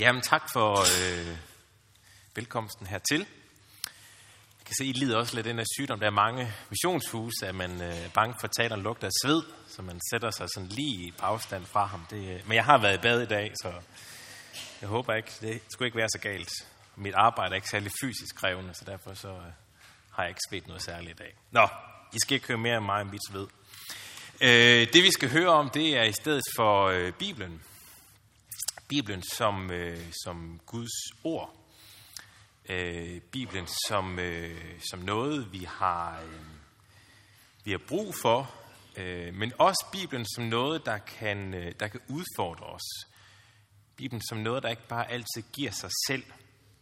Jamen tak for øh, velkomsten hertil. Jeg kan se, I lider også lidt ind af sygdom. Der er mange missionshuse, at man øh, er bange for, at taleren lugter af sved, så man sætter sig sådan lige på afstand fra ham. Det, øh, men jeg har været i bad i dag, så jeg håber ikke, det skulle ikke være så galt. Mit arbejde er ikke særlig fysisk krævende, så derfor så, øh, har jeg ikke svedt noget særligt i dag. Nå, I skal ikke høre mere om mig og mit sved. Øh, det vi skal høre om, det er i stedet for øh, Bibelen. Bibelen som, øh, som Guds ord. Øh, Bibelen som, øh, som noget, vi har, øh, vi har brug for, øh, men også Bibelen som noget, der kan, øh, der kan udfordre os. Bibelen som noget, der ikke bare altid giver sig selv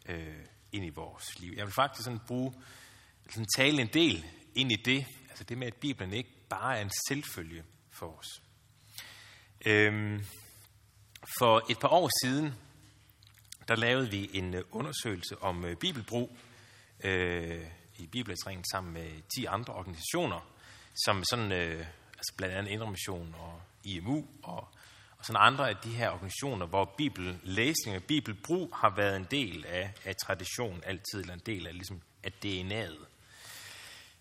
øh, ind i vores liv. Jeg vil faktisk sådan bruge, sådan tale en del ind i det, altså det med, at Bibelen ikke bare er en selvfølge for os. Øh, for et par år siden, der lavede vi en øh, undersøgelse om øh, bibelbrug øh, i Bibellæsringen sammen med 10 andre organisationer, som sådan, øh, altså blandt andet Indremission og IMU og, og sådan andre af de her organisationer, hvor bibellæsning og bibelbrug har været en del af, af traditionen altid, eller en del af, ligesom, af DNA'et.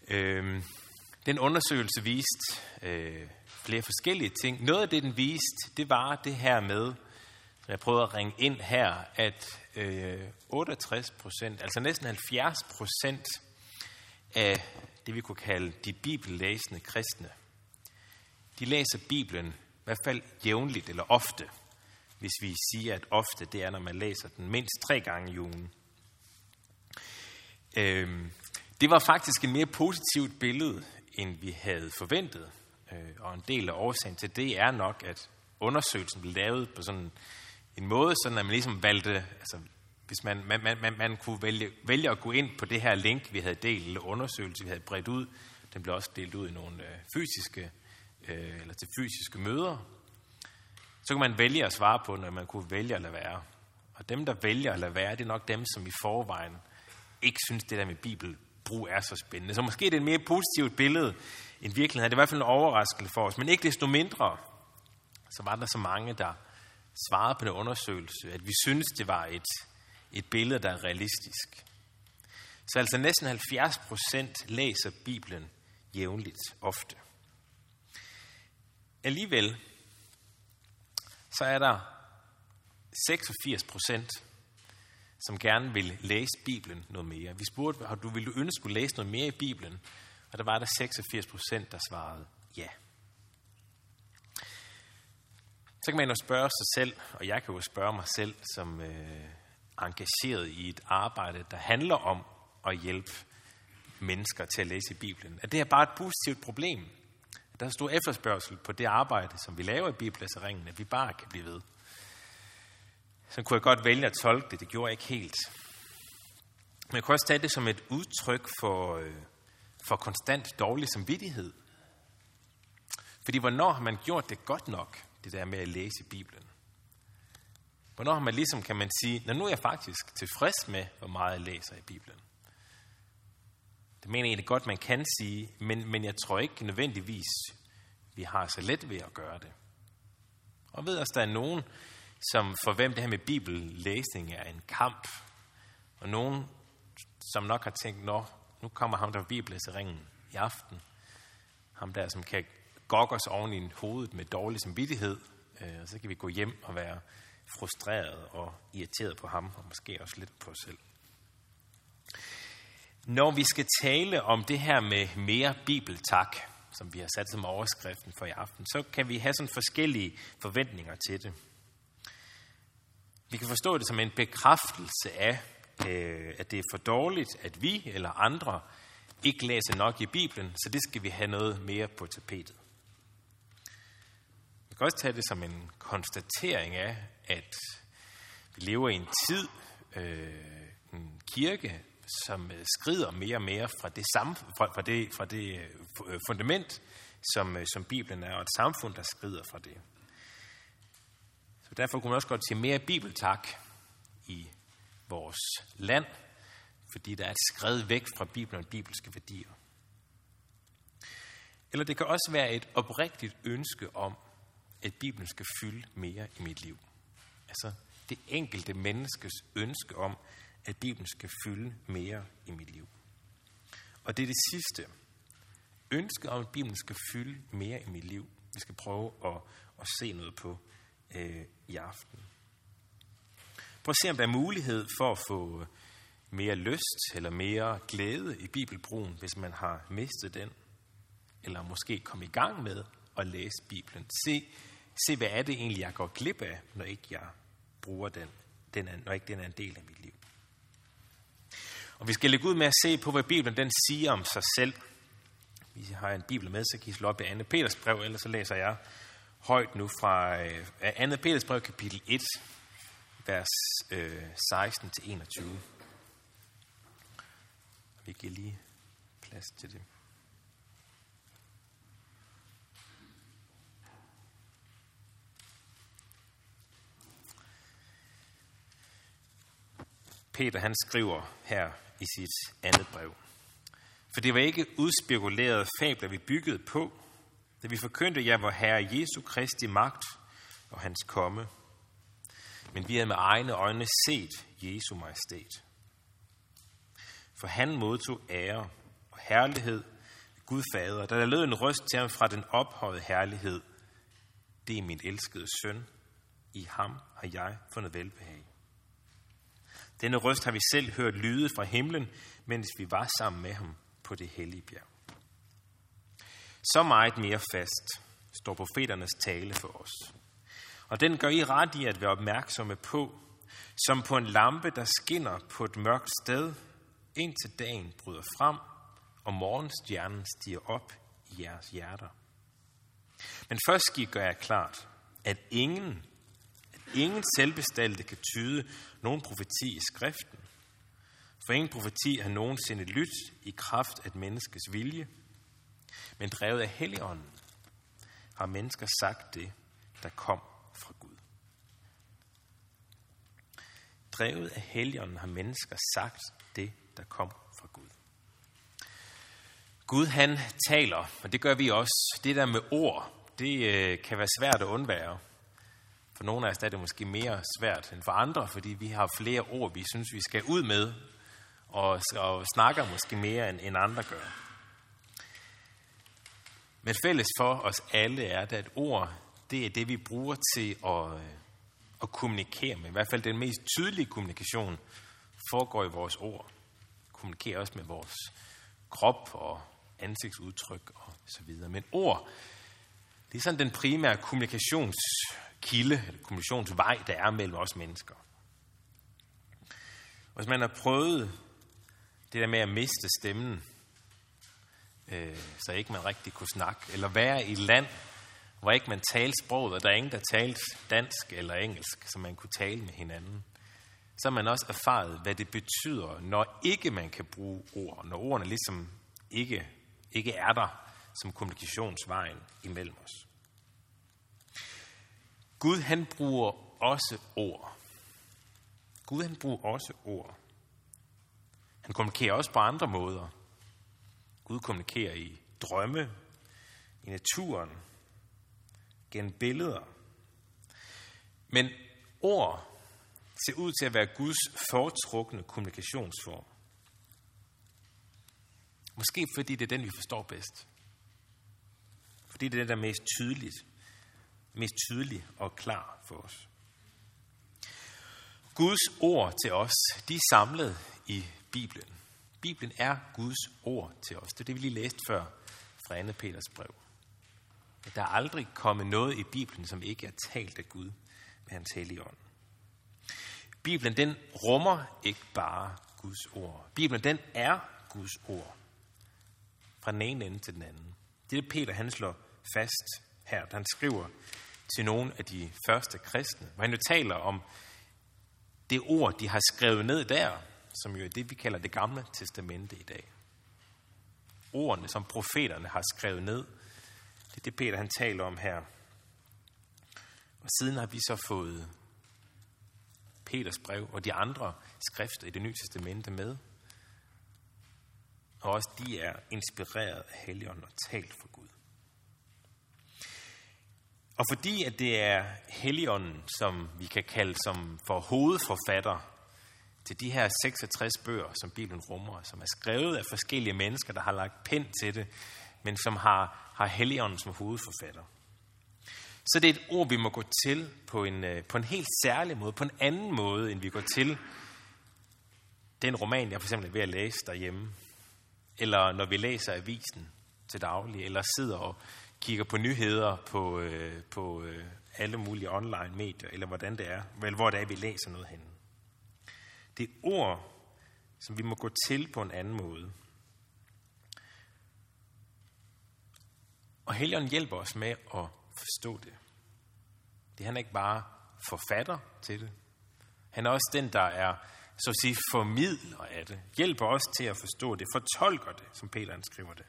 Øh, den undersøgelse viste øh, flere forskellige ting. Noget af det, den viste, det var det her med, jeg prøvede at ringe ind her, at øh, 68 procent, altså næsten 70 procent af det, vi kunne kalde de bibellæsende kristne, de læser Bibelen i hvert fald jævnligt eller ofte. Hvis vi siger, at ofte, det er, når man læser den mindst tre gange i ugen. Øh, det var faktisk et mere positivt billede, end vi havde forventet. Øh, og en del af årsagen til det er nok, at undersøgelsen blev lavet på sådan en måde, sådan at man ligesom valgte, altså hvis man, man, man, man, man kunne vælge, vælge at gå ind på det her link, vi havde delt, eller undersøgelse, vi havde bredt ud, den blev også delt ud i nogle øh, fysiske, øh, eller til fysiske møder, så kunne man vælge at svare på den, og man kunne vælge at lade være. Og dem, der vælger at lade være, det er nok dem, som i forvejen ikke synes, det der med Bibel brug er så spændende. Så måske det er et mere positivt billede end virkeligheden. Det er i hvert fald en overraskelse for os. Men ikke desto mindre, så var der så mange, der svarede på den undersøgelse, at vi synes, det var et, et billede, der er realistisk. Så altså næsten 70 procent læser Bibelen jævnligt, ofte. Alligevel, så er der 86 procent, som gerne vil læse Bibelen noget mere. Vi spurgte, har du ville du ønske at læse noget mere i Bibelen? Og der var der 86 procent, der svarede ja. Så kan man jo spørge sig selv, og jeg kan jo spørge mig selv, som øh, engageret i et arbejde, der handler om at hjælpe mennesker til at læse i Bibelen. Er det her bare et positivt problem. Der er stor efterspørgsel på det arbejde, som vi laver i Bibellæseringen, at vi bare kan blive ved. Så kunne jeg godt vælge at tolke det, det gjorde jeg ikke helt. Men jeg kunne også tage det som et udtryk for, øh, for konstant dårlig samvittighed. Fordi hvornår har man gjort det godt nok? det der med at læse Bibelen. Hvornår har man ligesom, kan man sige, når nu er jeg faktisk tilfreds med, hvor meget jeg læser i Bibelen. Det mener jeg egentlig godt, man kan sige, men, men jeg tror ikke nødvendigvis, vi har så let ved at gøre det. Og ved at der er nogen, som for hvem det her med bibellæsning er en kamp, og nogen, som nok har tænkt, nå, nu kommer ham der bibellæser ringen i aften. Ham der, som kan gokke os oven i hovedet med dårlig samvittighed, øh, og så kan vi gå hjem og være frustreret og irriteret på ham, og måske også lidt på os selv. Når vi skal tale om det her med mere bibeltak, som vi har sat som overskriften for i aften, så kan vi have sådan forskellige forventninger til det. Vi kan forstå det som en bekræftelse af, øh, at det er for dårligt, at vi eller andre ikke læser nok i Bibelen, så det skal vi have noget mere på tapetet. Vi kan også tage det som en konstatering af, at vi lever i en tid, øh, en kirke, som skrider mere og mere fra det, samme, fra, fra det, fra det øh, fundament, som, øh, som Bibelen er, og et samfund, der skrider fra det. Så derfor kunne man også godt sige mere bibeltak i vores land, fordi der er et skred væk fra Bibelen og bibelske værdier. Eller det kan også være et oprigtigt ønske om, at Bibelen skal fylde mere i mit liv. Altså, det enkelte menneskes ønske om, at Bibelen skal fylde mere i mit liv. Og det er det sidste. Ønsket om, at Bibelen skal fylde mere i mit liv. Vi skal prøve at, at se noget på øh, i aften. Prøv at se, om der er mulighed for at få mere lyst eller mere glæde i bibelbrugen, hvis man har mistet den. Eller måske komme i gang med at læse Bibelen. Se, se hvad er det egentlig, jeg går glip af, når ikke jeg bruger den, den er, når ikke den er en del af mit liv. Og vi skal lægge ud med at se på, hvad Bibelen den siger om sig selv. Hvis jeg har en bibel med, så kan I slå op i 2. Peters brev, eller så læser jeg højt nu fra øh, 2. Peters brev, kapitel 1, vers øh, 16-21. Vi giver lige plads til det. Peter han skriver her i sit andet brev. For det var ikke udspekulerede fabler, vi byggede på, da vi forkyndte jer vor Herre Jesu Kristi magt og hans komme. Men vi havde med egne øjne set Jesu majestæt. For han modtog ære og herlighed Gud Fader, da der lød en røst til ham fra den ophøjede herlighed. Det er min elskede søn. I ham har jeg fundet velbehag. Denne røst har vi selv hørt lyde fra himlen, mens vi var sammen med ham på det hellige bjerg. Så meget mere fast står profeternes tale for os. Og den gør I ret i at være opmærksomme på, som på en lampe, der skinner på et mørkt sted, indtil dagen bryder frem, og morgenstjernen stiger op i jeres hjerter. Men først skal I gøre jer klart, at ingen, at ingen selvbestalte kan tyde nogen profeti i skriften. For ingen profeti har nogensinde lyt i kraft af et menneskes vilje, men drevet af Helligånden har mennesker sagt det, der kom fra Gud. Drevet af Helligånden har mennesker sagt det, der kom fra Gud. Gud han taler, og det gør vi også. Det der med ord, det øh, kan være svært at undvære. For nogle af os er det måske mere svært end for andre, fordi vi har flere ord, vi synes, vi skal ud med, og, og snakker måske mere, end, end andre gør. Men fælles for os alle er det, at ord, det er det, vi bruger til at, øh, at kommunikere med. I hvert fald den mest tydelige kommunikation foregår i vores ord. Kommunikerer også med vores krop og ansigtsudtryk og så videre. Men ord, det er sådan den primære kommunikationskilde, eller kommunikationsvej, der er mellem os mennesker. Hvis man har prøvet det der med at miste stemmen, øh, så ikke man rigtig kunne snakke, eller være i et land, hvor ikke man talte sproget, og der er ingen, der talte dansk eller engelsk, så man kunne tale med hinanden. Så har man også erfaret, hvad det betyder, når ikke man kan bruge ord, når ordene ligesom ikke, ikke er der som kommunikationsvejen imellem os. Gud han bruger også ord. Gud han bruger også ord. Han kommunikerer også på andre måder. Gud kommunikerer i drømme, i naturen, gennem billeder. Men ord ser ud til at være Guds foretrukne kommunikationsform. Måske fordi det er den, vi forstår bedst. Fordi det er den, der er mest tydeligt, mest tydelig og klar for os. Guds ord til os, de er samlet i Bibelen. Bibelen er Guds ord til os. Det er det, vi lige læste før fra 2. Peters brev. Der er aldrig kommet noget i Bibelen, som ikke er talt af Gud med hans hellige ånd. Bibelen, den rummer ikke bare Guds ord. Bibelen, den er Guds ord. Fra den ene ende til den anden. Det er det, Peter han slår fast her, han skriver til nogle af de første kristne, hvor han jo taler om det ord, de har skrevet ned der, som jo er det, vi kalder det gamle testamente i dag. Ordene, som profeterne har skrevet ned, det er det, Peter han taler om her. Og siden har vi så fået Peters brev og de andre skrifter i det nye testamente med. Og også de er inspireret af Helligånden og talt for Gud. Og fordi at det er Helligånden, som vi kan kalde som for hovedforfatter til de her 66 bøger, som Bibelen rummer, som er skrevet af forskellige mennesker, der har lagt pen til det, men som har, har Helligånden som hovedforfatter. Så det er et ord, vi må gå til på en, øh, på en helt særlig måde, på en anden måde, end vi går til den roman, jeg for eksempel er ved at læse derhjemme, eller når vi læser avisen til daglig, eller sidder og kigger på nyheder på, øh, på øh, alle mulige online medier, eller hvordan det er, vel, hvor det er, vi læser noget henne. Det er ord, som vi må gå til på en anden måde. Og Helligånden hjælper os med at forstå det. Det han er ikke bare forfatter til det. Han er også den, der er, så at sige, formidler af det. Hjælper os til at forstå det. Fortolker det, som Peter skriver det.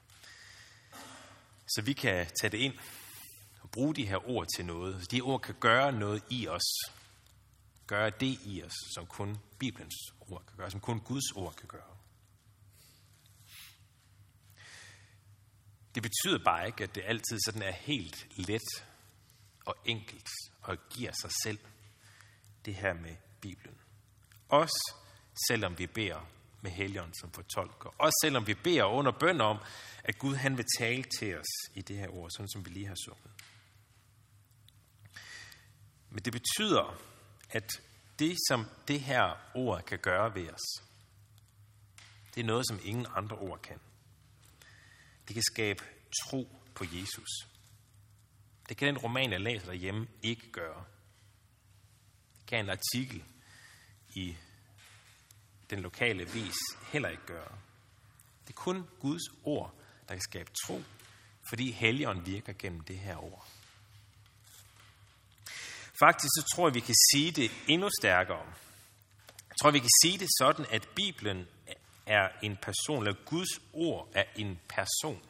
Så vi kan tage det ind og bruge de her ord til noget. Så De ord kan gøre noget i os. Gøre det i os, som kun Bibelens ord kan gøre, som kun Guds ord kan gøre. Det betyder bare ikke, at det altid sådan er helt let og enkelt og giver sig selv det her med Bibelen. Også selvom vi beder med Helligånden som fortolker. Også selvom vi beder under bøn om, at Gud han vil tale til os i det her ord, sådan som vi lige har sunget. Men det betyder, at det, som det her ord kan gøre ved os, det er noget, som ingen andre ord kan. Det kan skabe tro på Jesus. Det kan den roman, jeg læser derhjemme, ikke gøre. Det kan en artikel i den lokale vis heller ikke gøre. Det er kun Guds ord, der kan skabe tro, fordi Helligånden virker gennem det her ord. Faktisk så tror jeg, vi kan sige det endnu stærkere. Jeg tror, vi kan sige det sådan, at Bibelen er en person, eller Guds ord er en person.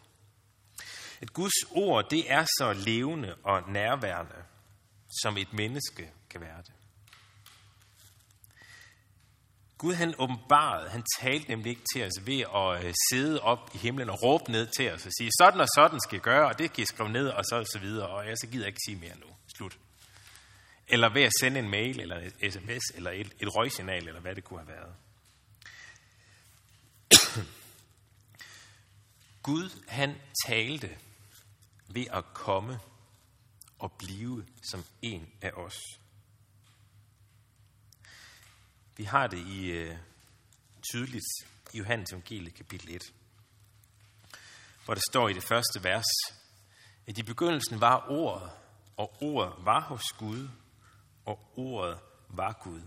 At Guds ord, det er så levende og nærværende, som et menneske kan være det. Gud han åbenbarede, han talte nemlig ikke til os ved at øh, sidde op i himlen og råbe ned til os og sige, sådan og sådan skal I gøre, og det kan I skrive ned, og så og så videre, og jeg så gider ikke sige mere nu. Slut. Eller ved at sende en mail, eller et sms, eller et, et røgsignal, eller hvad det kunne have været. Gud, han talte ved at komme og blive som en af os. Vi har det i øh, tydeligt i Johannes evangeliet kapitel 1, hvor der står i det første vers, at i begyndelsen var ordet, og ordet var hos Gud, og ordet var Gud.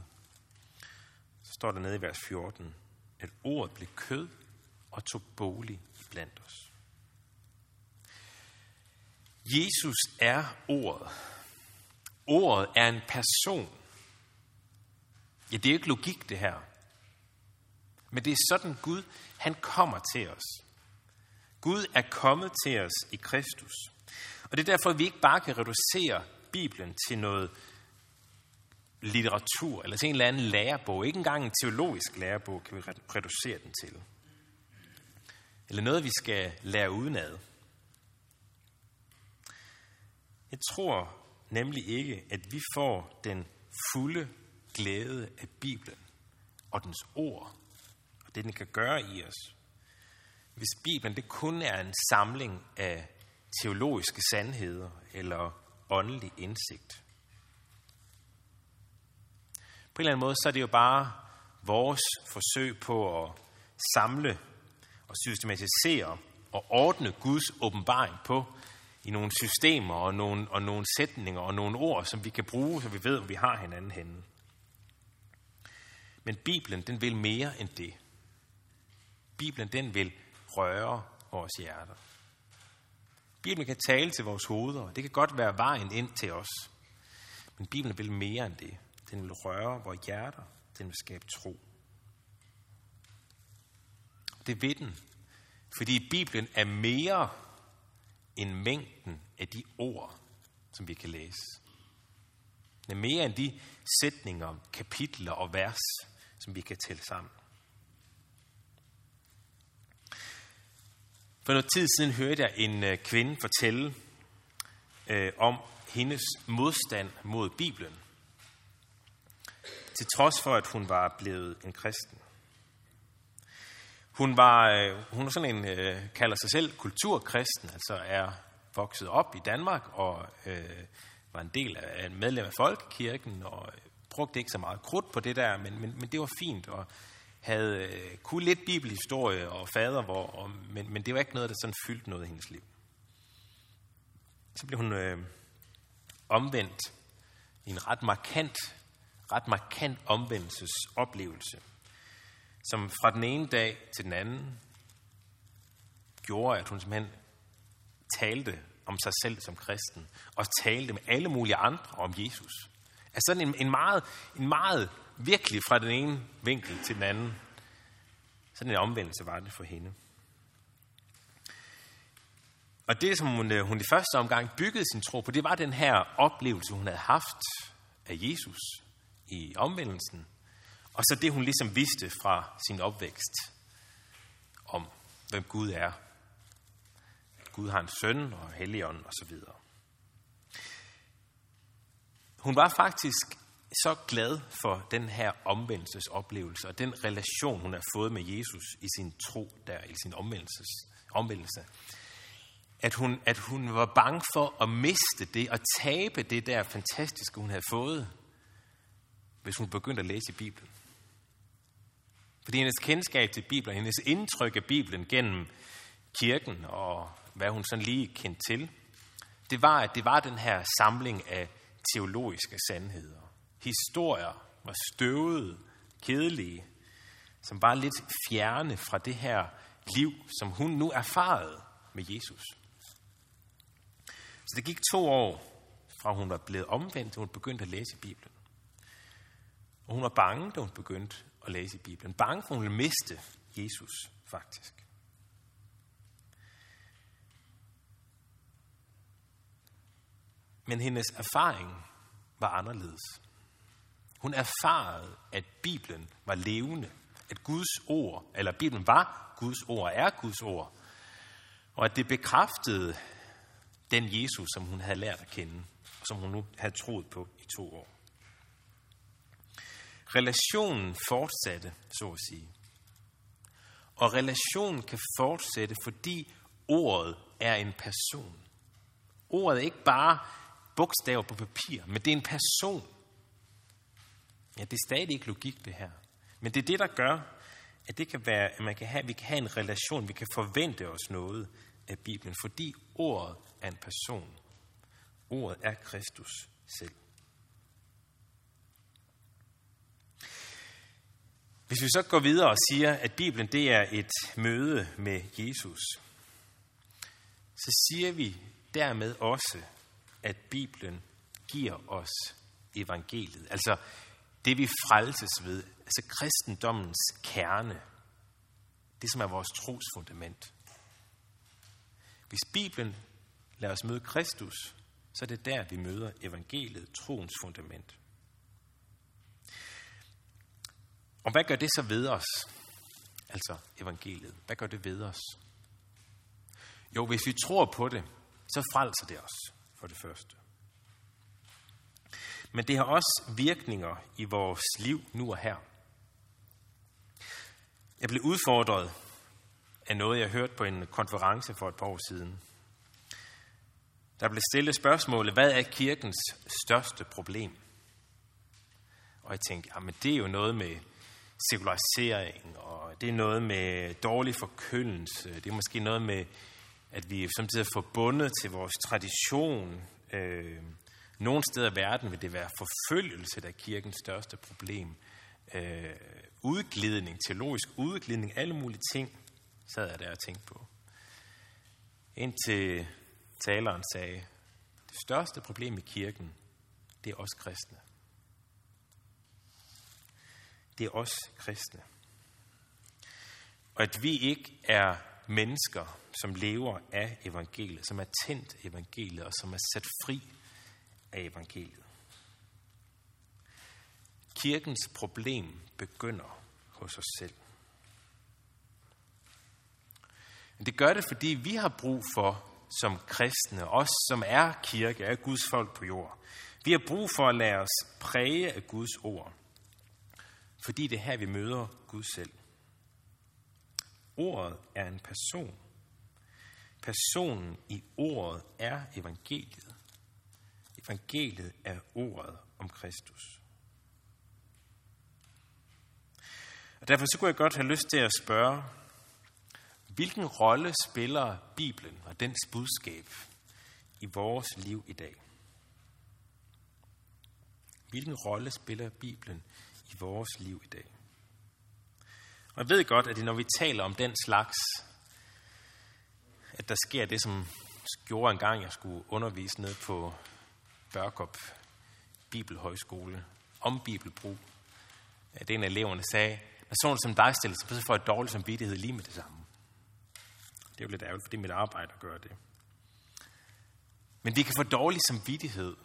Så står der nede i vers 14, at ordet blev kød og tog bolig blandt os. Jesus er ordet. Ordet er en person. Ja, det er ikke logik, det her. Men det er sådan Gud, han kommer til os. Gud er kommet til os i Kristus. Og det er derfor, at vi ikke bare kan reducere Bibelen til noget litteratur, eller til en eller anden lærebog. Ikke engang en teologisk lærebog kan vi reducere den til. Eller noget, vi skal lære udenad. Jeg tror nemlig ikke, at vi får den fulde glæde af Bibelen og dens ord, og det den kan gøre i os, hvis Bibelen det kun er en samling af teologiske sandheder eller åndelig indsigt. På en eller anden måde, så er det jo bare vores forsøg på at samle og systematisere og ordne Guds åbenbaring på i nogle systemer og nogle, og nogle sætninger og nogle ord, som vi kan bruge, så vi ved, om vi har hinanden henne. Men Bibelen, den vil mere end det. Bibelen, den vil røre vores hjerter. Bibelen kan tale til vores hoveder. Det kan godt være vejen ind til os. Men Bibelen vil mere end det. Den vil røre vores hjerter. Den vil skabe tro. Det ved den. Fordi Bibelen er mere end mængden af de ord, som vi kan læse. Den er mere end de sætninger, kapitler og vers, som vi kan tælle sammen. For noget tid siden hørte jeg en øh, kvinde fortælle, øh, om hendes modstand mod Bibelen. Til trods for, at hun var blevet en kristen. Hun var, øh, hun er sådan en, øh, kalder sig selv kulturkristen, altså er vokset op i Danmark og øh, var en del af en medlem af Folkekirken og øh, brugte ikke så meget krudt på det der, men, men, men det var fint og havde øh, kunne lidt bibelhistorie og fader, hvor, og, men, men det var ikke noget, der sådan fyldte noget i hendes liv. Så blev hun øh, omvendt i en ret markant, ret markant omvendelsesoplevelse som fra den ene dag til den anden gjorde, at hun simpelthen talte om sig selv som kristen, og talte med alle mulige andre om Jesus. Altså sådan en, en, meget, en meget virkelig fra den ene vinkel til den anden. Sådan en omvendelse var det for hende. Og det, som hun, øh, hun i første omgang byggede sin tro på, det var den her oplevelse, hun havde haft af Jesus i omvendelsen. Og så det, hun ligesom vidste fra sin opvækst om, hvem Gud er. At Gud har en søn og helligånd og så videre. Hun var faktisk så glad for den her omvendelsesoplevelse og den relation, hun har fået med Jesus i sin tro der, i sin omvendelses, omvendelse, at hun, at hun var bange for at miste det og tabe det der fantastiske, hun havde fået, hvis hun begyndte at læse Bibelen. Fordi hendes kendskab til Bibelen, hendes indtryk af Bibelen gennem kirken og hvad hun sådan lige kendte til, det var, at det var den her samling af teologiske sandheder. Historier var støvede, kedelige, som var lidt fjerne fra det her liv, som hun nu erfarede med Jesus. Så det gik to år, fra hun var blevet omvendt, til hun begyndte at læse Bibelen. Og hun var bange, da hun begyndte at læse i Bibelen. Bange for, at hun ville miste Jesus, faktisk. Men hendes erfaring var anderledes. Hun erfarede, at Bibelen var levende, at Guds ord, eller Bibelen var Guds ord, er Guds ord, og at det bekræftede den Jesus, som hun havde lært at kende, og som hun nu havde troet på i to år. Relationen fortsatte, så at sige. Og relationen kan fortsætte, fordi ordet er en person. Ordet er ikke bare bogstaver på papir, men det er en person. Ja, det er stadig ikke logik, det her. Men det er det, der gør, at, det kan være, at man kan have, vi kan have en relation, vi kan forvente os noget af Bibelen, fordi ordet er en person. Ordet er Kristus selv. Hvis vi så går videre og siger, at Bibelen det er et møde med Jesus, så siger vi dermed også, at Bibelen giver os evangeliet. Altså det vi frelses ved, altså kristendommens kerne. Det som er vores trosfundament. Hvis Bibelen lader os møde Kristus, så er det der, vi møder evangeliet, troens fundament. Og hvad gør det så ved os? Altså evangeliet. Hvad gør det ved os? Jo, hvis vi tror på det, så frelser det os for det første. Men det har også virkninger i vores liv nu og her. Jeg blev udfordret af noget, jeg hørte på en konference for et par år siden. Der blev stillet spørgsmålet, hvad er kirkens største problem? Og jeg tænkte, ah, jamen det er jo noget med sekularisering, og det er noget med dårlig forkyndelse, det er måske noget med, at vi samtidig er forbundet til vores tradition. Øh, nogle steder i verden vil det være forfølgelse, der er kirkens største problem. Øh, udglidning, teologisk udglidning, alle mulige ting, sad jeg der og tænkte på. Indtil taleren sagde, det største problem i kirken, det er os kristne det er os kristne. Og at vi ikke er mennesker, som lever af evangeliet, som er tændt af evangeliet og som er sat fri af evangeliet. Kirkens problem begynder hos os selv. Men det gør det, fordi vi har brug for som kristne, os som er kirke, er Guds folk på jord. Vi har brug for at lade os præge af Guds ord, fordi det er her, vi møder Gud selv. Ordet er en person. Personen i ordet er evangeliet. Evangeliet er ordet om Kristus. Og derfor så kunne jeg godt have lyst til at spørge, hvilken rolle spiller Bibelen og dens budskab i vores liv i dag? Hvilken rolle spiller Bibelen i vores liv i dag? Og jeg ved godt, at når vi taler om den slags, at der sker det, som gjorde en gang, jeg skulle undervise ned på Børkop Bibelhøjskole om bibelbrug. At en af eleverne sagde, når sådan som dig stiller sig, så får jeg dårlig samvittighed lige med det samme. Det er jo lidt ærgerligt, fordi mit arbejde at gøre det. Men vi kan få dårlig samvittighed.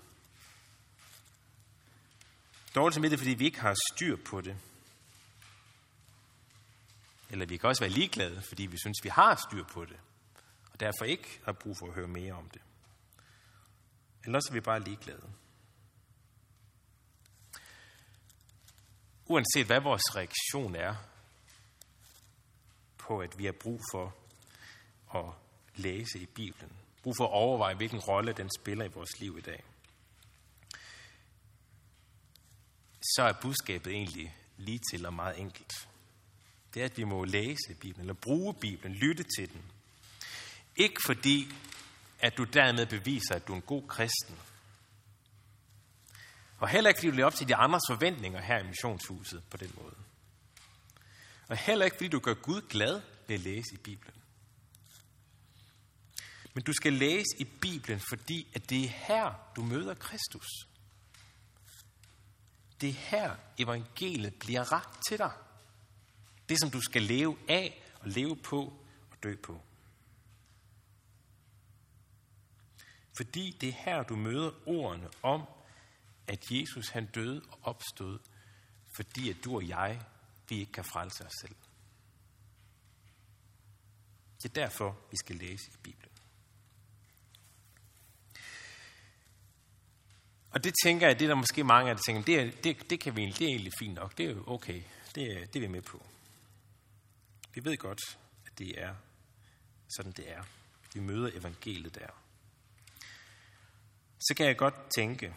Dårlig samvittighed, fordi vi ikke har styr på det. Eller vi kan også være ligeglade, fordi vi synes, vi har styr på det. Og derfor ikke har brug for at høre mere om det. Ellers er vi bare ligeglade. Uanset hvad vores reaktion er på, at vi har brug for at læse i Bibelen, brug for at overveje, hvilken rolle den spiller i vores liv i dag, så er budskabet egentlig lige til og meget enkelt. Det er, at vi må læse Bibelen, eller bruge Bibelen, lytte til den. Ikke fordi, at du dermed beviser, at du er en god kristen. Og heller ikke fordi du op til de andres forventninger her i missionshuset på den måde. Og heller ikke fordi du gør Gud glad ved at læse i Bibelen. Men du skal læse i Bibelen, fordi at det er her, du møder Kristus. Det er her, evangeliet bliver ragt til dig. Det, som du skal leve af og leve på og dø på. Fordi det er her, du møder ordene om, at Jesus han døde og opstod, fordi at du og jeg, vi ikke kan frelse os selv. Det er derfor, vi skal læse i Bibelen. Og det tænker jeg, det er der måske mange af der tænker, det, er, det, det, kan vi, det er egentlig fint nok, det er jo okay, det, er, det er vi med på. Vi ved godt, at det er sådan, det er. Vi møder evangeliet der. Så kan jeg godt tænke,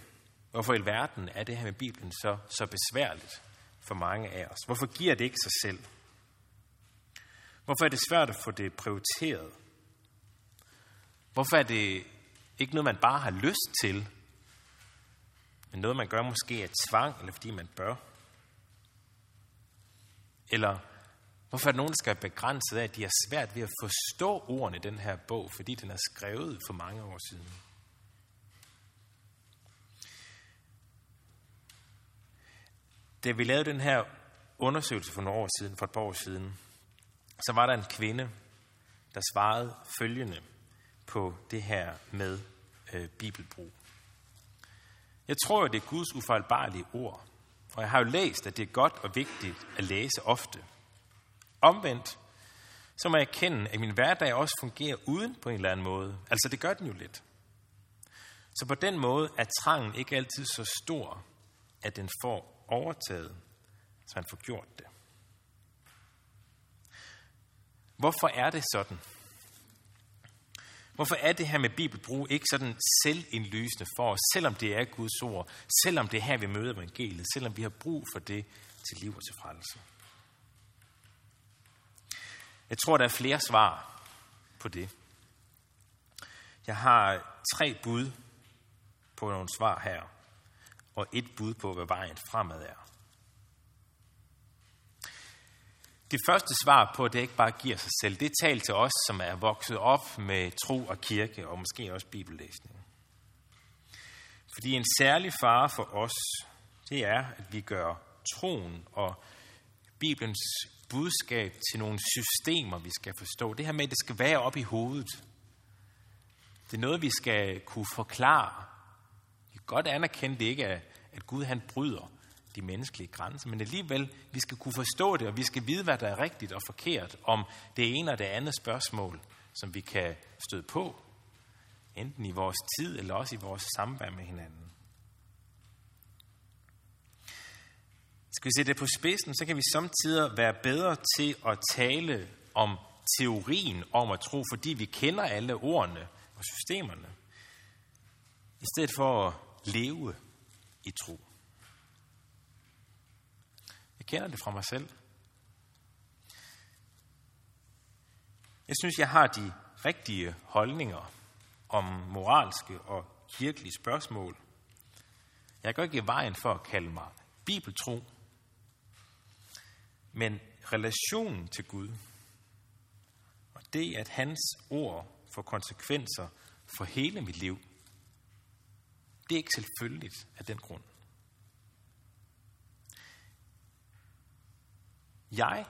hvorfor i verden er det her med Bibelen så, så besværligt for mange af os? Hvorfor giver det ikke sig selv? Hvorfor er det svært at få det prioriteret? Hvorfor er det ikke noget, man bare har lyst til, men noget, man gør måske af tvang, eller fordi man bør? Eller hvorfor er der nogen, der skal være begrænset af, at de har svært ved at forstå ordene i den her bog, fordi den er skrevet for mange år siden? Da vi lavede den her undersøgelse for nogle år siden, for et par år siden, så var der en kvinde, der svarede følgende på det her med øh, bibelbrug. Jeg tror, det er Guds ufejlbarlige ord, og jeg har jo læst, at det er godt og vigtigt at læse ofte. Omvendt, så må jeg erkende, at min hverdag også fungerer uden på en eller anden måde. Altså, det gør den jo lidt. Så på den måde er trangen ikke altid så stor, at den får overtaget, så han får gjort det. Hvorfor er det sådan? Hvorfor er det her med bibelbrug ikke sådan selvindlysende for os, selvom det er Guds ord, selvom det er her, vi møder evangeliet, selvom vi har brug for det til liv og til frelse? Jeg tror, der er flere svar på det. Jeg har tre bud på nogle svar her, og et bud på, hvad vejen fremad er. Det første svar på, at det ikke bare giver sig selv, det er til os, som er vokset op med tro og kirke, og måske også bibellæsning. Fordi en særlig fare for os, det er, at vi gør troen og Bibelens budskab til nogle systemer, vi skal forstå. Det her med, at det skal være op i hovedet. Det er noget, vi skal kunne forklare. Vi kan godt anerkende det ikke, at Gud han bryder de menneskelige grænser, men alligevel, vi skal kunne forstå det, og vi skal vide, hvad der er rigtigt og forkert, om det ene og det andet spørgsmål, som vi kan støde på enten i vores tid eller også i vores samvær med hinanden. Skal vi se det på spidsen, så kan vi samtidig være bedre til at tale om teorien om at tro, fordi vi kender alle ordene og systemerne, i stedet for at leve i tro. Jeg kender det fra mig selv. Jeg synes, jeg har de rigtige holdninger om moralske og kirkelige spørgsmål. Jeg går ikke i vejen for at kalde mig bibeltro, men relationen til Gud, og det, at hans ord får konsekvenser for hele mit liv, det er ikke selvfølgeligt af den grund. Jeg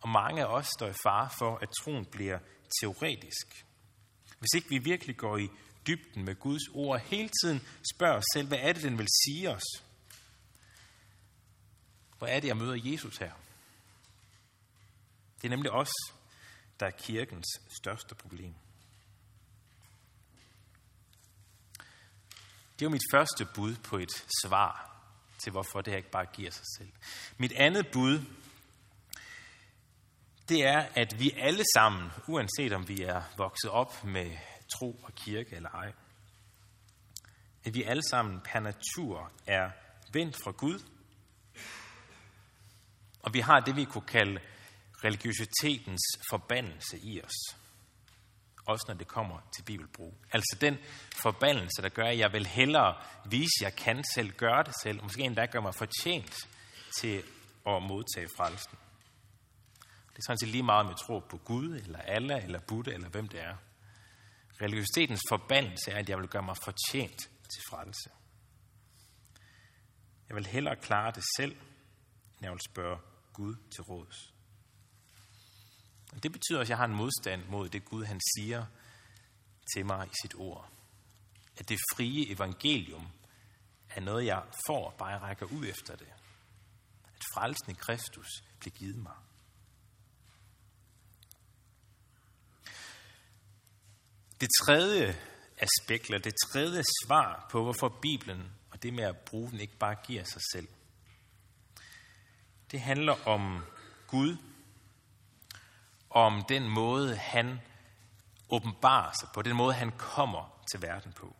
og mange af os står i fare for, at troen bliver teoretisk. Hvis ikke vi virkelig går i dybden med Guds ord, hele tiden spørger os selv, hvad er det, den vil sige os? Hvor er det, jeg møder Jesus her? Det er nemlig os, der er kirkens største problem. Det er mit første bud på et svar til, hvorfor det her ikke bare giver sig selv. Mit andet bud, det er, at vi alle sammen, uanset om vi er vokset op med tro og kirke eller ej, at vi alle sammen per natur er vendt fra Gud, og vi har det, vi kunne kalde religiøsitetens forbandelse i os. Også når det kommer til bibelbrug. Altså den forbandelse, der gør, at jeg vil hellere vise, at jeg kan selv gøre det selv, og måske endda gør mig fortjent til at modtage frelsen. Det er sådan set lige meget om jeg tror på Gud, eller Allah, eller Buddha, eller hvem det er. Religiøsitetens forbandelse er, at jeg vil gøre mig fortjent til frelse. Jeg vil hellere klare det selv, end jeg vil spørge Gud til råds. Og det betyder også, at jeg har en modstand mod det Gud, han siger til mig i sit ord. At det frie evangelium er noget, jeg får, bare jeg rækker ud efter det. At frelsen i Kristus bliver givet mig. Det tredje aspekt, eller det tredje svar på, hvorfor Bibelen og det med at bruge den ikke bare giver sig selv, det handler om Gud, om den måde, han åbenbarer sig på, den måde, han kommer til verden på.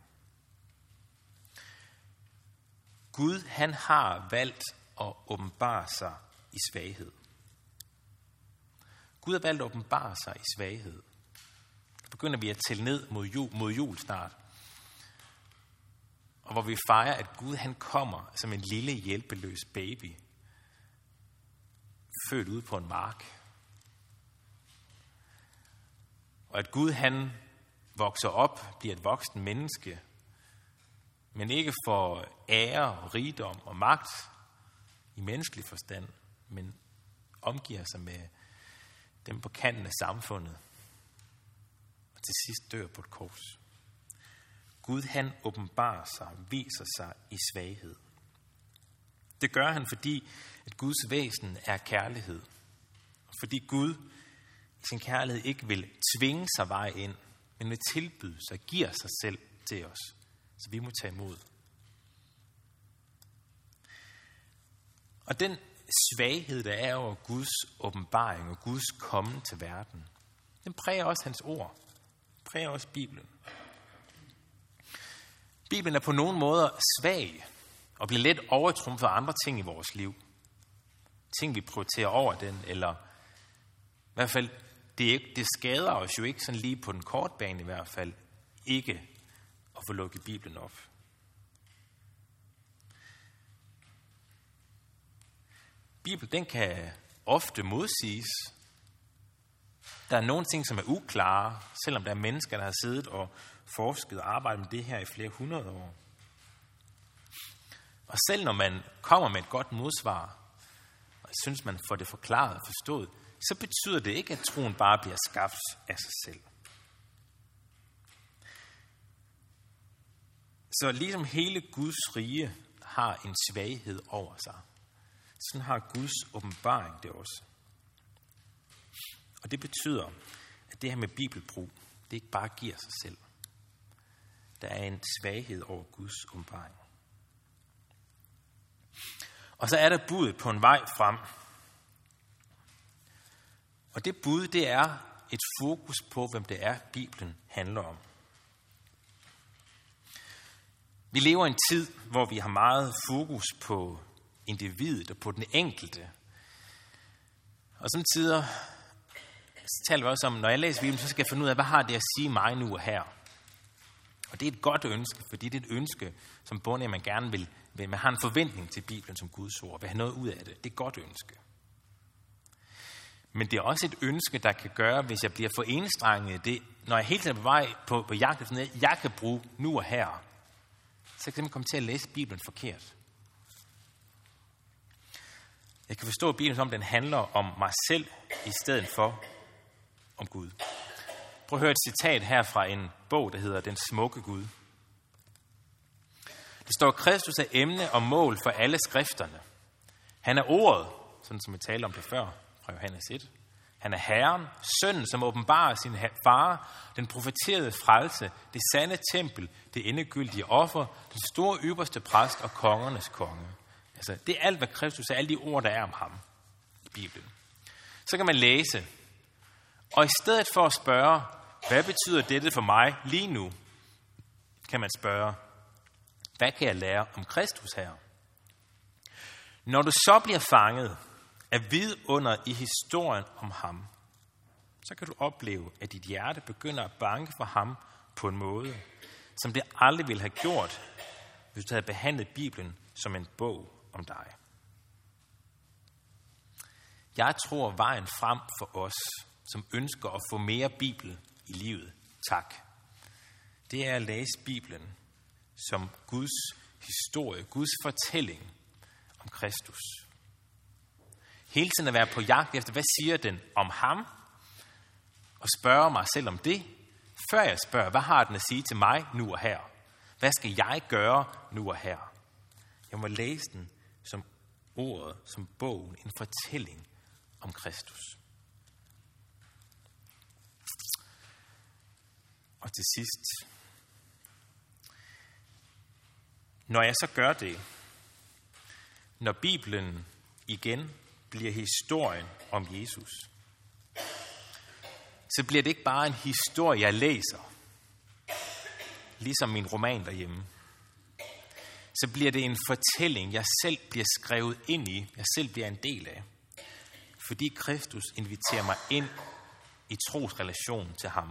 Gud, han har valgt at åbenbare sig i svaghed. Gud har valgt at åbenbare sig i svaghed. Begynder vi at tælle ned mod jul, mod jul snart. Og hvor vi fejrer, at Gud han kommer som en lille hjælpeløs baby, født ude på en mark. Og at Gud han vokser op, bliver et voksen menneske, men ikke for ære, rigdom og magt i menneskelig forstand, men omgiver sig med dem på kanten af samfundet, til sidst dør på et kors. Gud han åbenbarer sig, viser sig i svaghed. Det gør han, fordi at Guds væsen er kærlighed. Og fordi Gud i sin kærlighed ikke vil tvinge sig vej ind, men vil tilbyde sig, giver sig selv til os, så vi må tage imod. Og den svaghed, der er over Guds åbenbaring og Guds komme til verden, den præger også hans ord, præger også Bibelen. Bibelen er på nogle måder svag og bliver let overtrumfet af andre ting i vores liv. Ting, vi prioriterer over den, eller i hvert fald, det, det skader os jo ikke sådan lige på den korte bane i hvert fald, ikke at få lukket Bibelen op. Bibelen, den kan ofte modsiges. Der er nogle ting, som er uklare, selvom der er mennesker, der har siddet og forsket og arbejdet med det her i flere hundrede år. Og selv når man kommer med et godt modsvar, og synes, man får det forklaret og forstået, så betyder det ikke, at troen bare bliver skabt af sig selv. Så ligesom hele Guds rige har en svaghed over sig, sådan har Guds åbenbaring det også. Og det betyder, at det her med bibelbrug, det ikke bare giver sig selv. der er en svaghed over Guds åbenbaring. Og så er der budet på en vej frem. Og det bud, det er et fokus på, hvem det er, Bibelen handler om. Vi lever i en tid, hvor vi har meget fokus på individet og på den enkelte. Og sådan tider, taler vi også om, når jeg læser Bibelen, så skal jeg finde ud af, hvad har det at sige mig nu og her. Og det er et godt ønske, fordi det er et ønske, som bunder, man gerne vil, vil, man har en forventning til Bibelen som Guds ord, vil have noget ud af det. Det er et godt ønske. Men det er også et ønske, der kan gøre, hvis jeg bliver for enestrenget, det, når jeg hele tiden er på vej på, på jagt efter noget, jeg kan bruge nu og her, så kan jeg komme til at læse Bibelen forkert. Jeg kan forstå Bibelen som, den handler om mig selv, i stedet for om Gud. Prøv at høre et citat her fra en bog, der hedder Den smukke Gud. Det står, Kristus er emne og mål for alle skrifterne. Han er ordet, sådan som vi talte om det før fra Johannes 1. Han er Herren, sønnen, som åbenbarer sin far, den profeterede frelse, det sande tempel, det endegyldige offer, den store ypperste præst og kongernes konge. Altså, det er alt, hvad Kristus er, alle de ord, der er om ham i Bibelen. Så kan man læse, og i stedet for at spørge, hvad betyder dette for mig lige nu, kan man spørge, hvad kan jeg lære om Kristus her? Når du så bliver fanget af vidunder i historien om ham, så kan du opleve, at dit hjerte begynder at banke for ham på en måde, som det aldrig ville have gjort, hvis du havde behandlet Bibelen som en bog om dig. Jeg tror vejen frem for os, som ønsker at få mere Bibel i livet, tak, det er at læse Bibelen som Guds historie, Guds fortælling om Kristus. Hele tiden at være på jagt efter, hvad siger den om ham? Og spørge mig selv om det, før jeg spørger, hvad har den at sige til mig nu og her? Hvad skal jeg gøre nu og her? Jeg må læse den som ordet, som bogen, en fortælling om Kristus. Til sidst, når jeg så gør det, når Bibelen igen bliver historien om Jesus, så bliver det ikke bare en historie, jeg læser, ligesom min roman derhjemme. Så bliver det en fortælling, jeg selv bliver skrevet ind i, jeg selv bliver en del af. Fordi Kristus inviterer mig ind i trosrelation til ham.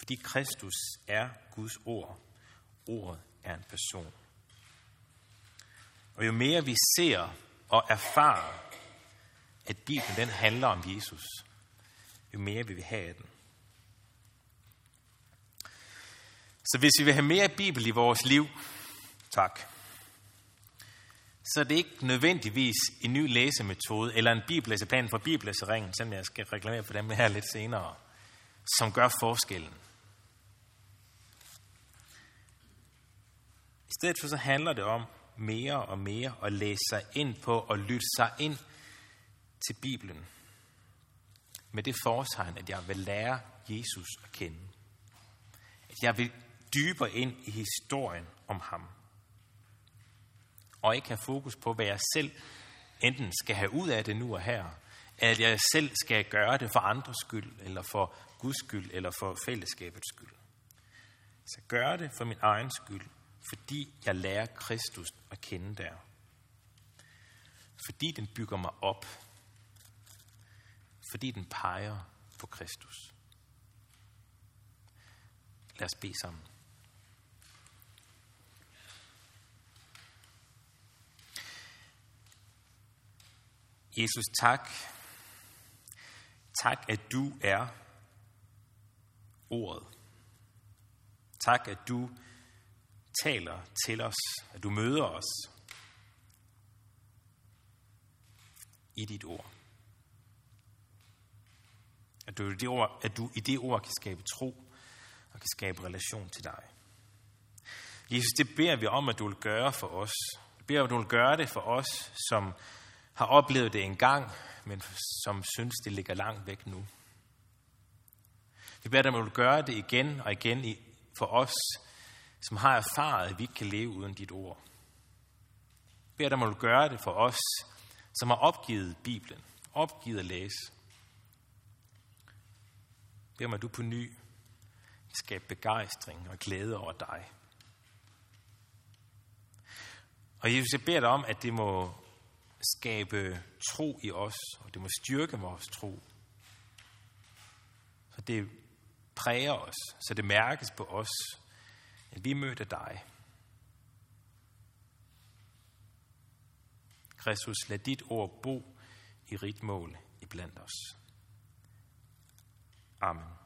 Fordi Kristus er Guds ord. Ordet er en person. Og jo mere vi ser og erfarer, at Bibelen den handler om Jesus, jo mere vil vi have af den. Så hvis vi vil have mere Bibel i vores liv, tak, så er det ikke nødvendigvis en ny læsemetode eller en bibellæseplan for bibellæseringen, selvom jeg skal reklamere for dem her lidt senere, som gør forskellen. I stedet for så handler det om mere og mere at læse sig ind på og lytte sig ind til Bibelen. Med det foretegn, at jeg vil lære Jesus at kende. At jeg vil dybere ind i historien om ham. Og ikke have fokus på, hvad jeg selv enten skal have ud af det nu og her, at jeg selv skal gøre det for andres skyld, eller for Guds skyld, eller for fællesskabets skyld. Så gør det for min egen skyld, fordi jeg lærer Kristus at kende der. Fordi den bygger mig op. Fordi den peger på Kristus. Lad os bede sammen. Jesus, tak. Tak, at du er ordet. Tak, at du taler til os, at du møder os i dit ord. At du, det ord, at du i det ord kan skabe tro og kan skabe relation til dig. Jesus, det beder vi om, at du vil gøre for os. Vi beder, at du vil gøre det for os, som har oplevet det engang, men som synes, det ligger langt væk nu. Vi beder dig, at du vil gøre det igen og igen for os, som har erfaret, at vi ikke kan leve uden dit ord. Bær dig, må du gøre det for os, som har opgivet Bibelen, opgivet at læse. Bær mig, at du på ny skabe begejstring og glæde over dig. Og Jesus, jeg beder dig om, at det må skabe tro i os, og det må styrke vores tro. Så det præger os, så det mærkes på os, at vi mødte dig. Kristus, lad dit ord bo i rigt mål iblandt os. Amen.